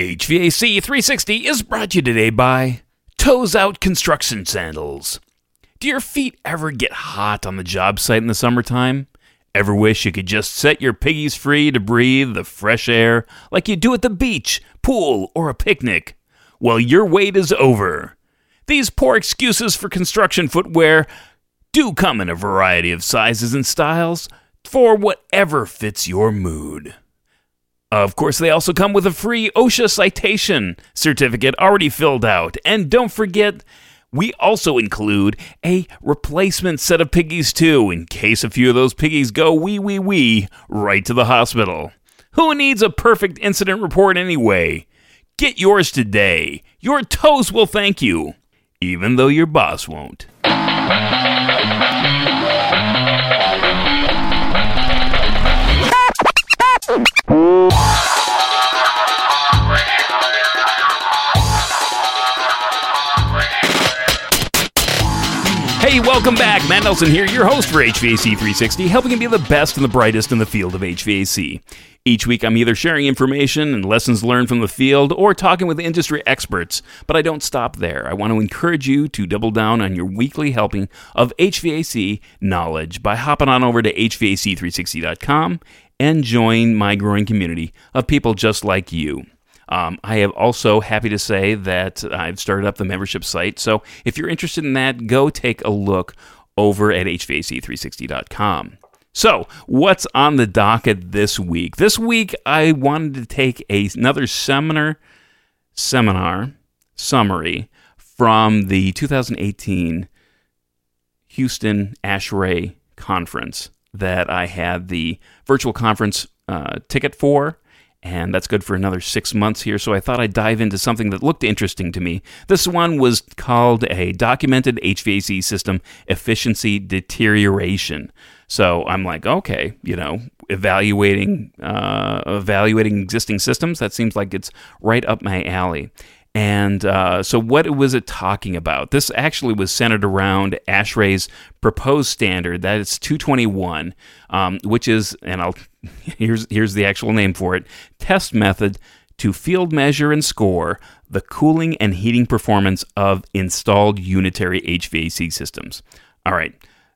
HVAC 360 is brought to you today by Toes Out Construction Sandals. Do your feet ever get hot on the job site in the summertime? Ever wish you could just set your piggies free to breathe the fresh air like you do at the beach, pool, or a picnic? Well, your wait is over. These poor excuses for construction footwear do come in a variety of sizes and styles for whatever fits your mood. Of course, they also come with a free OSHA citation certificate already filled out. And don't forget, we also include a replacement set of piggies too, in case a few of those piggies go wee wee wee right to the hospital. Who needs a perfect incident report anyway? Get yours today. Your toes will thank you, even though your boss won't. Hey, welcome back. Matt Nelson here, your host for HVAC 360, helping you be the best and the brightest in the field of HVAC. Each week, I'm either sharing information and lessons learned from the field or talking with industry experts. But I don't stop there. I want to encourage you to double down on your weekly helping of HVAC knowledge by hopping on over to HVAC360.com and join my growing community of people just like you. Um, I am also happy to say that I've started up the membership site. So if you're interested in that, go take a look over at HVAC360.com. So, what's on the docket this week? This week, I wanted to take a, another seminar seminar summary from the 2018 Houston ASHRAE conference that I had the virtual conference uh, ticket for and that's good for another six months here. So I thought I'd dive into something that looked interesting to me. This one was called a documented HVAC system efficiency deterioration. So I'm like, okay, you know, evaluating uh, evaluating existing systems. That seems like it's right up my alley. And uh, so, what was it talking about? This actually was centered around ASHRAE's proposed standard. That is 221, um, which is, and I'll here's here's the actual name for it: test method to field measure and score the cooling and heating performance of installed unitary HVAC systems. All right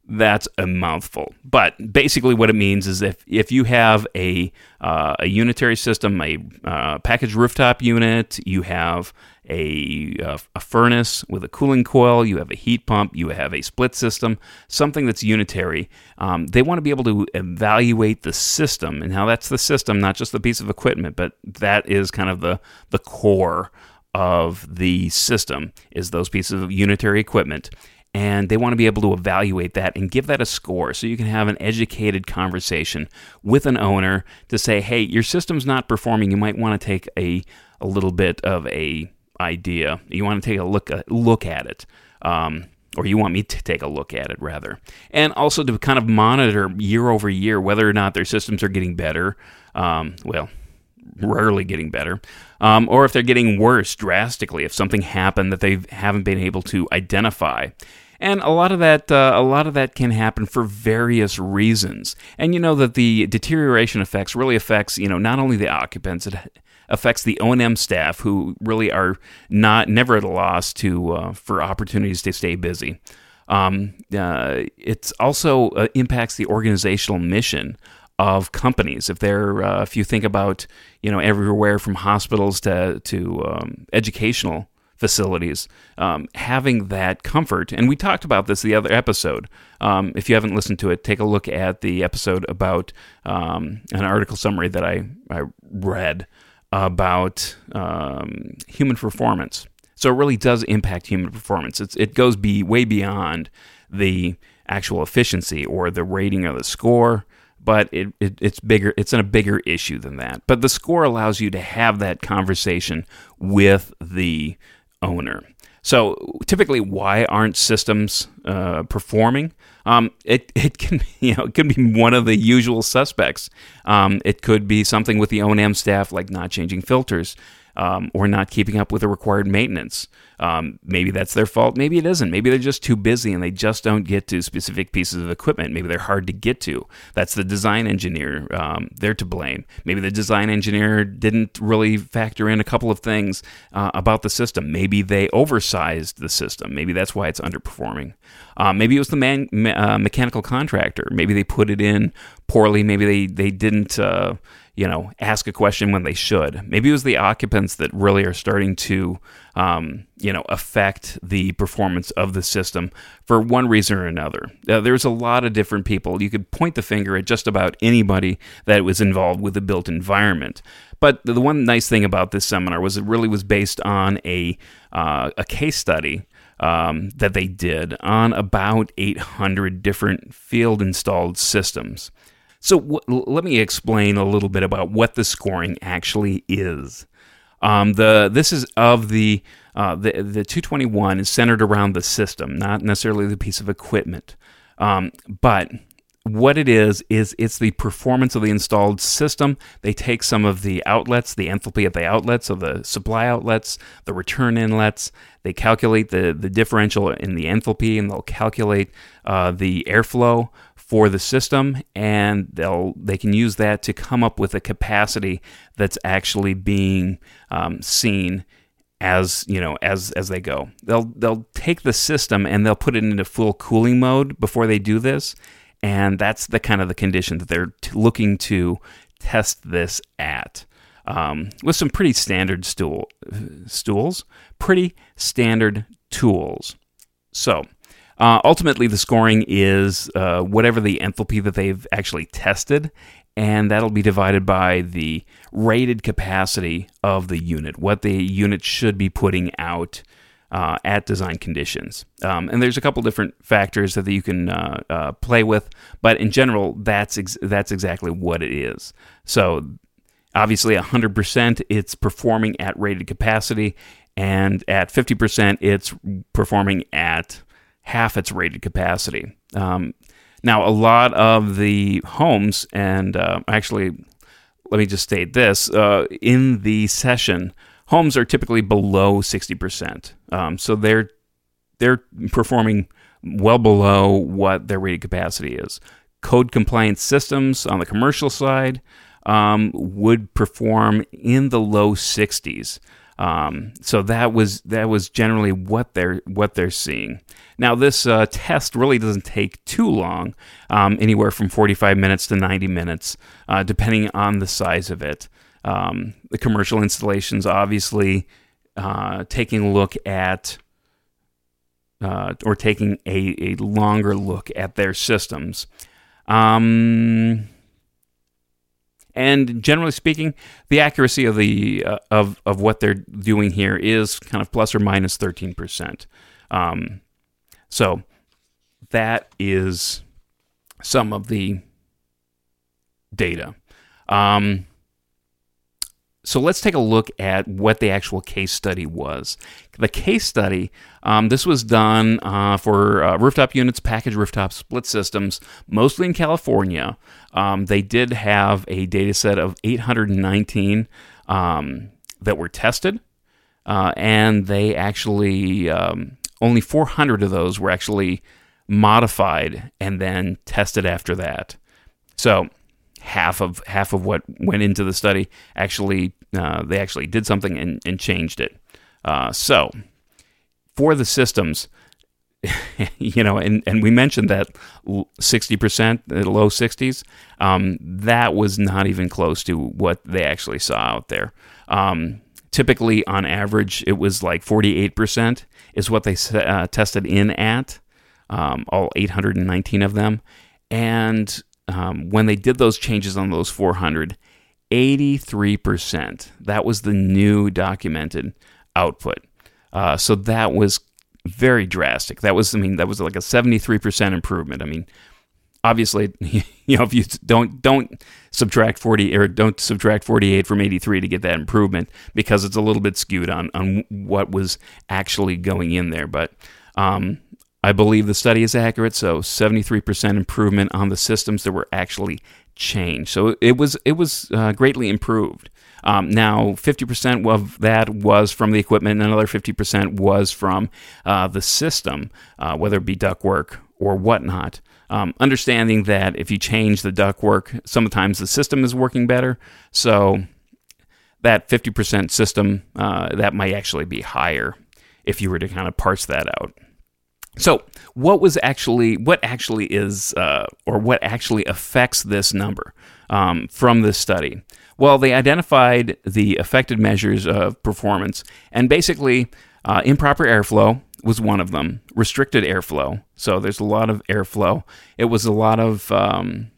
that's a mouthful. But basically, what it means is if, if you have a, uh, a unitary system, a uh, packaged rooftop unit, you have a, uh, a furnace with a cooling coil, you have a heat pump, you have a split system, something that's unitary, um, they want to be able to evaluate the system. And how that's the system, not just the piece of equipment, but that is kind of the, the core of the system is those pieces of unitary equipment and they want to be able to evaluate that and give that a score so you can have an educated conversation with an owner to say hey your system's not performing. You might want to take a, a little bit of a idea. You want to take a look a look at it um, or you want me to take a look at it rather. And also to kind of monitor year over year whether or not their systems are getting better um, well rarely getting better, um, or if they're getting worse drastically, if something happened that they haven't been able to identify. And a lot of that, uh, a lot of that can happen for various reasons. And you know that the deterioration effects really affects, you know, not only the occupants, it affects the O&M staff who really are not never at a loss to uh, for opportunities to stay busy. Um, uh, it also uh, impacts the organizational mission of companies. If they're, uh, if you think about, you know, everywhere from hospitals to to um, educational facilities, um, having that comfort. And we talked about this the other episode. Um, if you haven't listened to it, take a look at the episode about um, an article summary that I, I read about um, human performance. So it really does impact human performance. It's, it goes be way beyond the actual efficiency or the rating or the score but it, it, it's bigger it's in a bigger issue than that. But the score allows you to have that conversation with the owner. So typically why aren't systems uh, performing? Um, it, it can you know it could be one of the usual suspects. Um, it could be something with the O&M staff like not changing filters um, or not keeping up with the required maintenance. Um, maybe that's their fault. Maybe it isn't. Maybe they're just too busy and they just don't get to specific pieces of equipment. Maybe they're hard to get to. That's the design engineer. Um, they're to blame. Maybe the design engineer didn't really factor in a couple of things uh, about the system. Maybe they oversized the system. Maybe that's why it's underperforming. Uh, maybe it was the man, uh, mechanical contractor. Maybe they put it in poorly. Maybe they they didn't uh, you know, ask a question when they should. Maybe it was the occupants that really are starting to, um, you know, affect the performance of the system for one reason or another. Uh, there's a lot of different people. You could point the finger at just about anybody that was involved with the built environment. But the one nice thing about this seminar was it really was based on a uh, a case study um, that they did on about 800 different field installed systems. So w- let me explain a little bit about what the scoring actually is. Um, the this is of the uh, the the 221 is centered around the system, not necessarily the piece of equipment. Um, but what it is is it's the performance of the installed system. They take some of the outlets, the enthalpy at the outlets, so the supply outlets, the return inlets. They calculate the the differential in the enthalpy, and they'll calculate uh, the airflow for the system and they'll they can use that to come up with a capacity that's actually being um, seen as you know as as they go. They'll they'll take the system and they'll put it into full cooling mode before they do this and that's the kind of the condition that they're t- looking to test this at um, with some pretty standard stool stools pretty standard tools. So uh, ultimately, the scoring is uh, whatever the enthalpy that they've actually tested, and that'll be divided by the rated capacity of the unit, what the unit should be putting out uh, at design conditions. Um, and there's a couple different factors that you can uh, uh, play with, but in general, that's ex- that's exactly what it is. So obviously, 100% it's performing at rated capacity, and at 50% it's performing at half its rated capacity. Um, now, a lot of the homes, and uh, actually, let me just state this uh, in the session, homes are typically below 60%. Um, so they're, they're performing well below what their rated capacity is. Code compliance systems on the commercial side um, would perform in the low 60s. Um, so that was that was generally what they're what they're seeing. Now this uh, test really doesn't take too long, um, anywhere from 45 minutes to 90 minutes, uh, depending on the size of it. Um, the commercial installations, obviously, uh, taking a look at uh, or taking a, a longer look at their systems. Um, and generally speaking, the accuracy of the uh, of of what they're doing here is kind of plus or minus thirteen percent. Um, so that is some of the data. Um, so let's take a look at what the actual case study was. The case study, um, this was done uh, for uh, rooftop units, package rooftop split systems, mostly in California. Um, they did have a data set of 819 um, that were tested, uh, and they actually, um, only 400 of those were actually modified and then tested after that. So half of half of what went into the study actually uh, they actually did something and, and changed it. Uh, so for the systems, you know, and, and we mentioned that 60%, the low 60s, um, that was not even close to what they actually saw out there. Um, typically, on average, it was like 48% is what they uh, tested in at, um, all 819 of them. And um, when they did those changes on those 400, 83%. That was the new documented output. Uh, so that was very drastic. That was, I mean, that was like a 73% improvement. I mean, obviously, you know, if you don't don't subtract 40 or don't subtract 48 from 83 to get that improvement because it's a little bit skewed on on what was actually going in there. But um, I believe the study is accurate. So 73% improvement on the systems that were actually changed. So it was it was uh, greatly improved. Um, now, 50% of that was from the equipment, and another 50% was from uh, the system, uh, whether it be ductwork or whatnot. Um, understanding that if you change the ductwork, sometimes the system is working better. So that 50% system, uh, that might actually be higher if you were to kind of parse that out. So, what was actually, what actually is, uh, or what actually affects this number um, from this study? Well, they identified the affected measures of performance, and basically, uh, improper airflow was one of them. Restricted airflow. So there's a lot of airflow. It was a lot of. Um,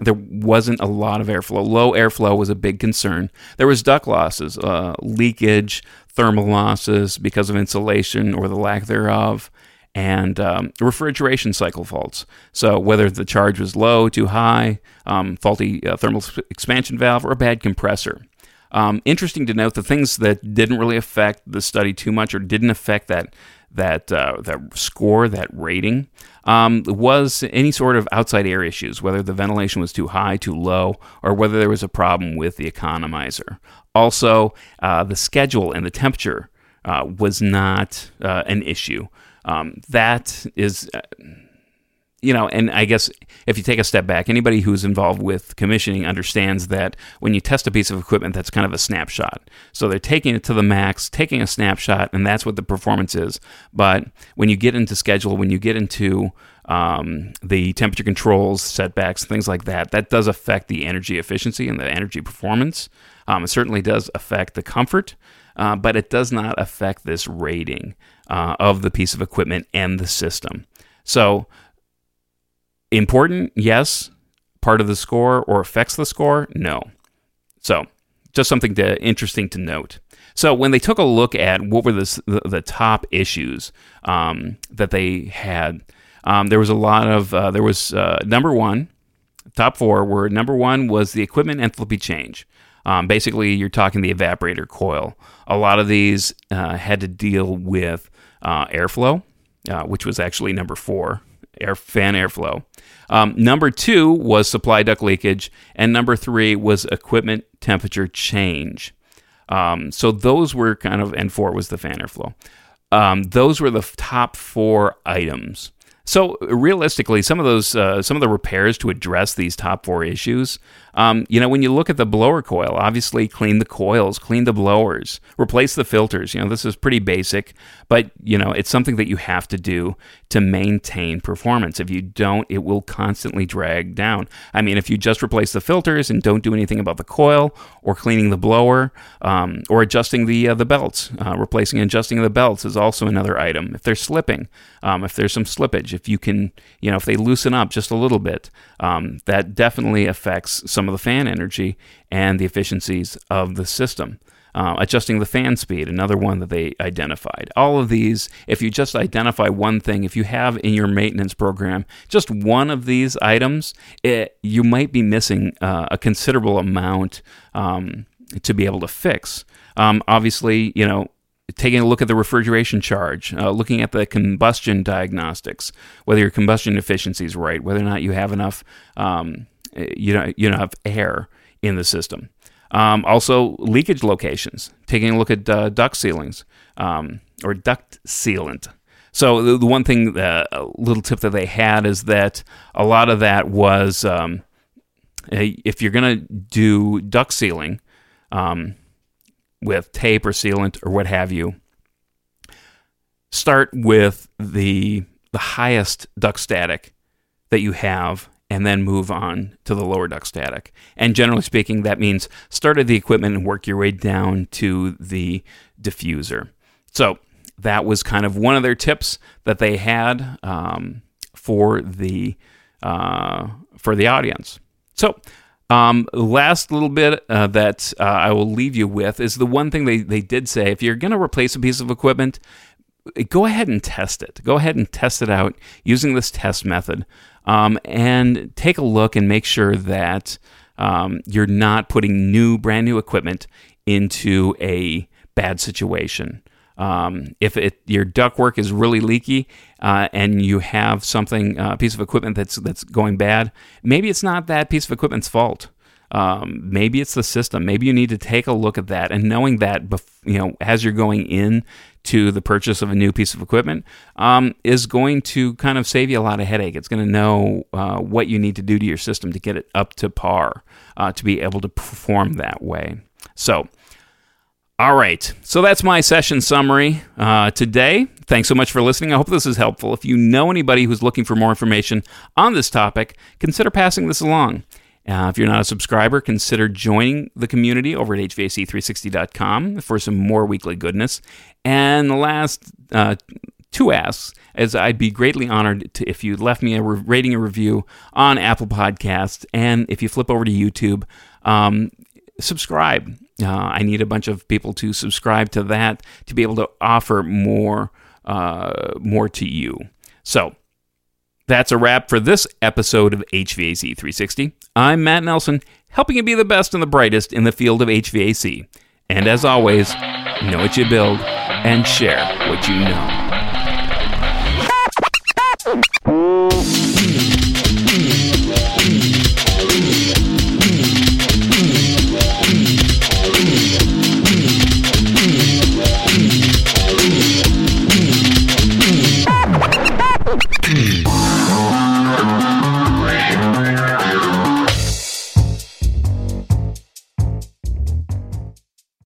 there wasn't a lot of airflow. Low airflow was a big concern. There was duct losses, uh, leakage, thermal losses because of insulation or the lack thereof, and um, refrigeration cycle faults. So, whether the charge was low, too high, um, faulty uh, thermal expansion valve, or a bad compressor. Um, interesting to note the things that didn't really affect the study too much or didn't affect that that uh, that score, that rating, um, was any sort of outside air issues, whether the ventilation was too high, too low, or whether there was a problem with the economizer. Also, uh, the schedule and the temperature uh, was not uh, an issue. Um, that is, uh, you know, and I guess if you take a step back, anybody who's involved with commissioning understands that when you test a piece of equipment, that's kind of a snapshot. So they're taking it to the max, taking a snapshot, and that's what the performance is. But when you get into schedule, when you get into um, the temperature controls, setbacks, things like that, that does affect the energy efficiency and the energy performance. Um, it certainly does affect the comfort, uh, but it does not affect this rating uh, of the piece of equipment and the system. So, important, yes. Part of the score or affects the score, no. So, just something to, interesting to note. So, when they took a look at what were the, the, the top issues um, that they had, um, there was a lot of, uh, there was uh, number one, top four were number one was the equipment enthalpy change. Um, basically, you're talking the evaporator coil. A lot of these uh, had to deal with uh, airflow, uh, which was actually number four, air fan airflow. Um, number two was supply duct leakage, and number three was equipment temperature change. Um, so those were kind of, and four was the fan airflow. Um, those were the top four items. So realistically, some of those, uh, some of the repairs to address these top four issues, um, you know, when you look at the blower coil, obviously clean the coils, clean the blowers, replace the filters. You know, this is pretty basic, but you know, it's something that you have to do to maintain performance. If you don't, it will constantly drag down. I mean, if you just replace the filters and don't do anything about the coil or cleaning the blower um, or adjusting the uh, the belts, uh, replacing and adjusting the belts is also another item. If they're slipping, um, if there's some slippage, if you can, you know, if they loosen up just a little bit, um, that definitely affects some of the fan energy and the efficiencies of the system. Uh, adjusting the fan speed, another one that they identified. All of these, if you just identify one thing, if you have in your maintenance program just one of these items, it, you might be missing uh, a considerable amount um, to be able to fix. Um, obviously, you know, taking a look at the refrigeration charge, uh, looking at the combustion diagnostics, whether your combustion efficiency is right, whether or not you have enough, um, you know, you know, have air in the system. Um, also, leakage locations, taking a look at uh, duct sealings um, or duct sealant. So the, the one thing, uh, a little tip that they had is that a lot of that was um, if you're going to do duct sealing, um, with tape or sealant or what have you, start with the the highest duct static that you have and then move on to the lower duct static. And generally speaking, that means start at the equipment and work your way down to the diffuser. So that was kind of one of their tips that they had um, for the uh, for the audience. So um, last little bit uh, that uh, I will leave you with is the one thing they, they did say if you're going to replace a piece of equipment, go ahead and test it. Go ahead and test it out using this test method um, and take a look and make sure that um, you're not putting new, brand new equipment into a bad situation. Um, if it, your ductwork is really leaky uh, and you have something, a uh, piece of equipment that's that's going bad, maybe it's not that piece of equipment's fault. Um, maybe it's the system. Maybe you need to take a look at that. And knowing that, you know, as you're going in to the purchase of a new piece of equipment, um, is going to kind of save you a lot of headache. It's going to know uh, what you need to do to your system to get it up to par uh, to be able to perform that way. So. All right, so that's my session summary uh, today. Thanks so much for listening. I hope this is helpful. If you know anybody who's looking for more information on this topic, consider passing this along. Uh, if you're not a subscriber, consider joining the community over at HVAC360.com for some more weekly goodness. And the last uh, two asks is I'd be greatly honored to, if you left me a re- rating a review on Apple Podcasts, and if you flip over to YouTube, um, subscribe. Uh, I need a bunch of people to subscribe to that to be able to offer more uh, more to you. So that's a wrap for this episode of HVAC 360. I'm Matt Nelson, helping you be the best and the brightest in the field of HVAC. And as always, know what you build and share what you know.